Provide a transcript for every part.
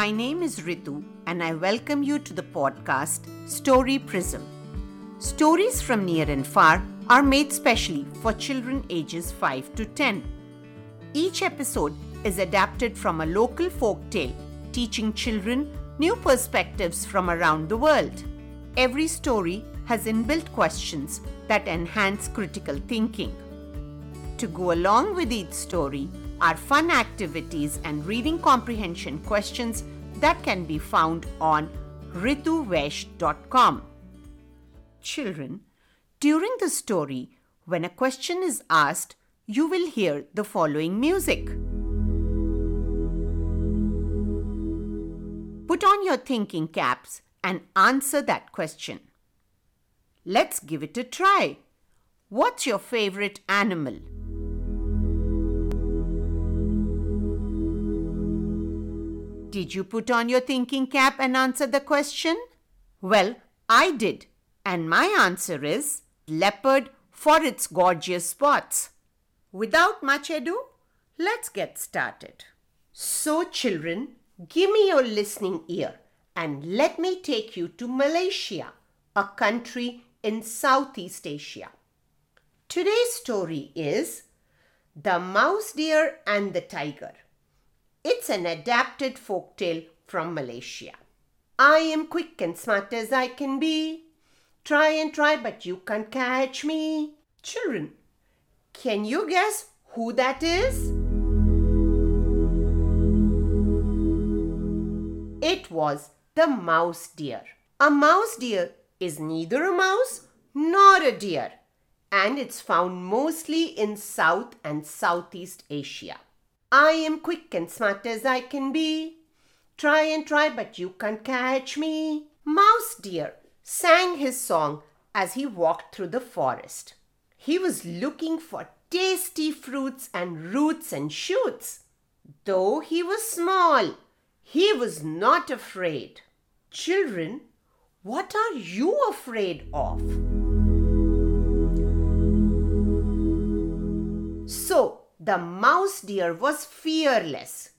My name is Ritu, and I welcome you to the podcast Story Prism. Stories from near and far are made specially for children ages 5 to 10. Each episode is adapted from a local folk tale, teaching children new perspectives from around the world. Every story has inbuilt questions that enhance critical thinking. To go along with each story are fun activities and reading comprehension questions that can be found on rituvaish.com. Children, during the story, when a question is asked, you will hear the following music. Put on your thinking caps and answer that question. Let's give it a try. What's your favorite animal? Did you put on your thinking cap and answer the question? Well, I did, and my answer is leopard for its gorgeous spots. Without much ado, let's get started. So, children, give me your listening ear and let me take you to Malaysia, a country in Southeast Asia. Today's story is The Mouse Deer and the Tiger. It's an adapted folktale from Malaysia. I am quick and smart as I can be. Try and try, but you can't catch me. Children, can you guess who that is? It was the mouse deer. A mouse deer is neither a mouse nor a deer, and it's found mostly in South and Southeast Asia. I am quick and smart as I can be. Try and try, but you can't catch me. Mouse Deer sang his song as he walked through the forest. He was looking for tasty fruits and roots and shoots. Though he was small, he was not afraid. Children, what are you afraid of? So, the mouse deer was fearless.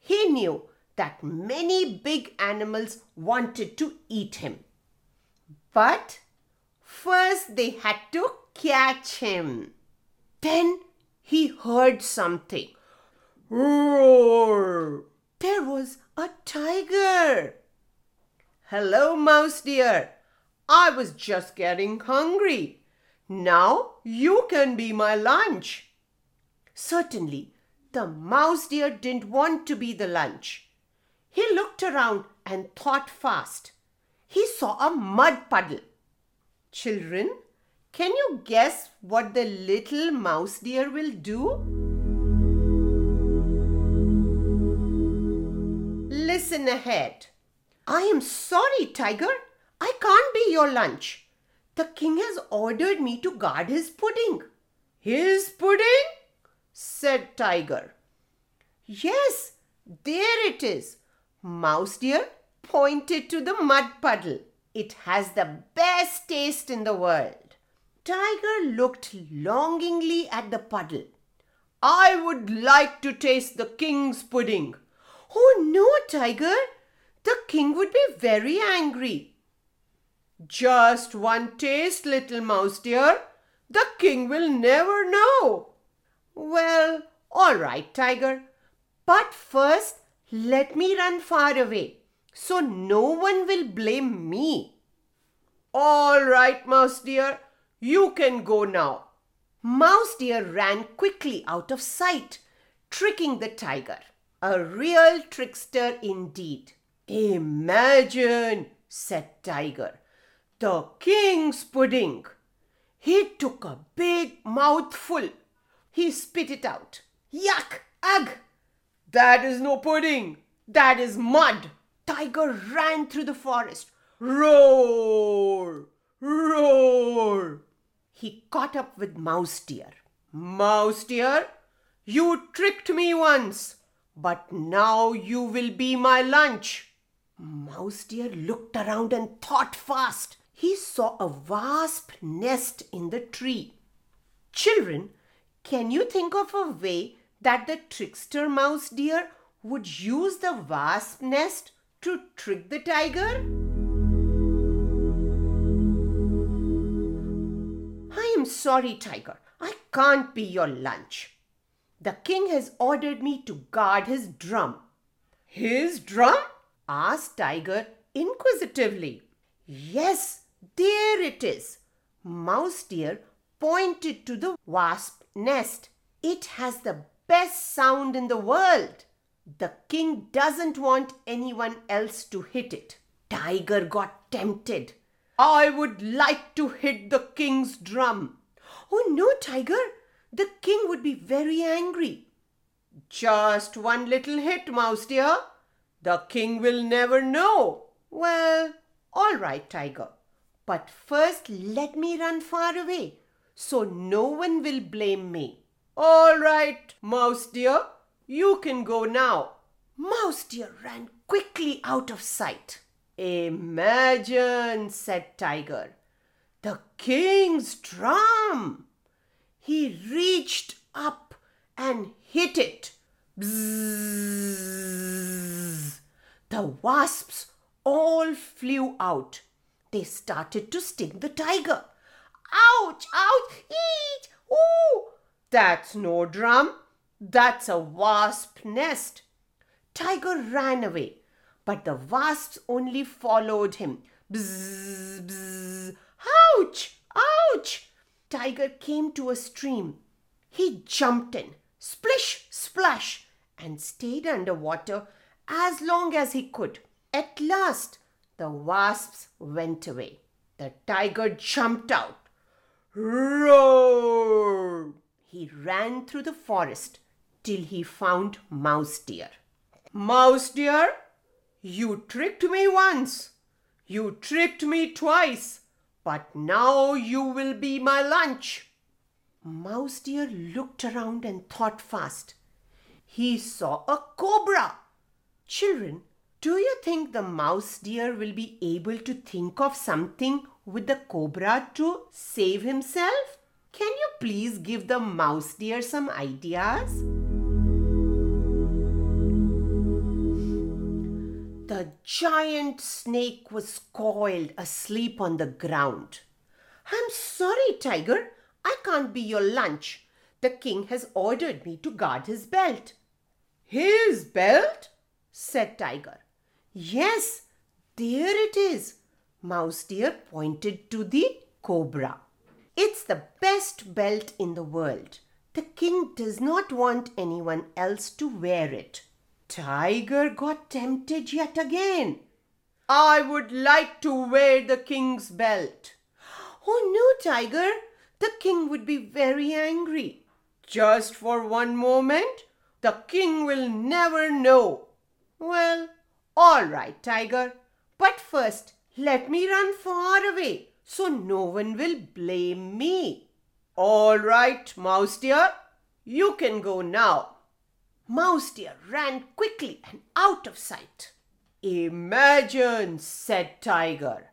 He knew that many big animals wanted to eat him. But first they had to catch him. Then he heard something. Roar! There was a tiger. Hello, mouse deer. I was just getting hungry. Now you can be my lunch. Certainly, the mouse deer didn't want to be the lunch. He looked around and thought fast. He saw a mud puddle. Children, can you guess what the little mouse deer will do? Listen ahead. I am sorry, Tiger. I can't be your lunch. The king has ordered me to guard his pudding. His pudding? Said Tiger. Yes, there it is. Mouse deer pointed to the mud puddle. It has the best taste in the world. Tiger looked longingly at the puddle. I would like to taste the king's pudding. Oh no, Tiger. The king would be very angry. Just one taste, little mouse deer. The king will never know. Well, all right, Tiger. But first, let me run far away so no one will blame me. All right, Mouse deer, you can go now. Mouse deer ran quickly out of sight, tricking the tiger. A real trickster indeed. Imagine, said Tiger, the king's pudding. He took a big mouthful he spit it out. Yuck! Ugh! That is no pudding. That is mud. Tiger ran through the forest. Roar! Roar! He caught up with Mouse Deer. Mouse Deer, you tricked me once, but now you will be my lunch. Mouse Deer looked around and thought fast. He saw a wasp nest in the tree. Children, can you think of a way that the trickster mouse deer would use the wasp nest to trick the tiger? I am sorry, tiger. I can't be your lunch. The king has ordered me to guard his drum. His drum? asked Tiger inquisitively. Yes, there it is. Mouse deer pointed to the wasp nest. It has the best sound in the world. The king doesn't want anyone else to hit it. Tiger got tempted. I would like to hit the king's drum. Oh no, Tiger, the king would be very angry. Just one little hit, Mouse deer. The king will never know. Well, all right, Tiger. But first let me run far away so no one will blame me. All right, Mouse deer. You can go now. Mouse deer ran quickly out of sight. Imagine, said Tiger, the king's drum. He reached up and hit it. Bzzz. The wasps all flew out. They started to sting the tiger. Ouch, ouch, eat, ooh. That's no drum. That's a wasp nest. Tiger ran away, but the wasps only followed him. Bzzz, bzzz. Ouch! Ouch! Tiger came to a stream. He jumped in, splish, splash, and stayed underwater as long as he could. At last, the wasps went away. The tiger jumped out. Roar! He ran through the forest till he found Mouse Deer. Mouse Deer, you tricked me once. You tricked me twice. But now you will be my lunch. Mouse Deer looked around and thought fast. He saw a cobra. Children, do you think the mouse deer will be able to think of something with the cobra to save himself? Can you please give the mouse deer some ideas? The giant snake was coiled asleep on the ground. I'm sorry, Tiger. I can't be your lunch. The king has ordered me to guard his belt. His belt? said Tiger. Yes, there it is. Mouse deer pointed to the cobra. It's the best belt in the world. The king does not want anyone else to wear it. Tiger got tempted yet again. I would like to wear the king's belt. Oh no, Tiger. The king would be very angry. Just for one moment, the king will never know. Well, all right, Tiger. But first, let me run far away so no one will blame me. All right, Mouse deer. You can go now. Mouse deer ran quickly and out of sight. Imagine, said Tiger,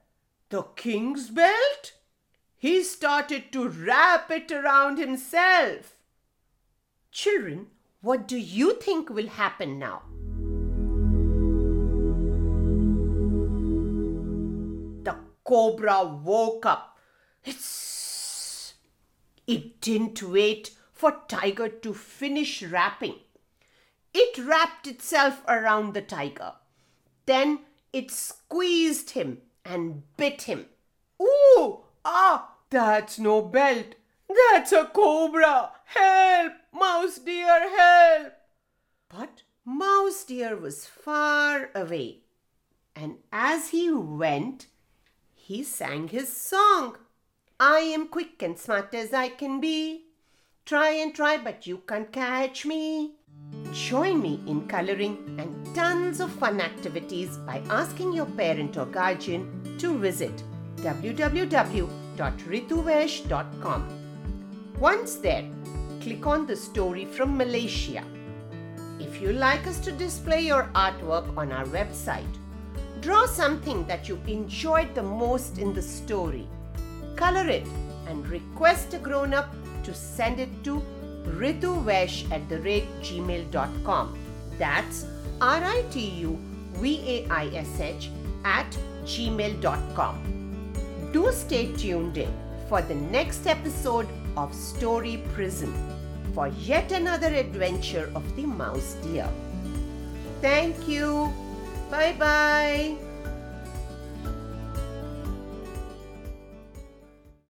the king's belt? He started to wrap it around himself. Children, what do you think will happen now? Cobra woke up. It didn't wait for Tiger to finish wrapping. It wrapped itself around the tiger. Then it squeezed him and bit him. Ooh! Ah! That's no belt. That's a cobra. Help! Mouse deer, help! But Mouse deer was far away. And as he went, he sang his song. I am quick and smart as I can be. Try and try, but you can't catch me. Join me in coloring and tons of fun activities by asking your parent or guardian to visit www.rituvaish.com. Once there, click on the story from Malaysia. If you like us to display your artwork on our website, draw something that you enjoyed the most in the story, color it, and request a grown up to send it to rituvaish at the rate gmail.com. That's R I T U V A I S H at gmail.com. Do stay tuned in for the next episode of Story Prism for yet another adventure of the mouse deer. Thank you. Bye bye.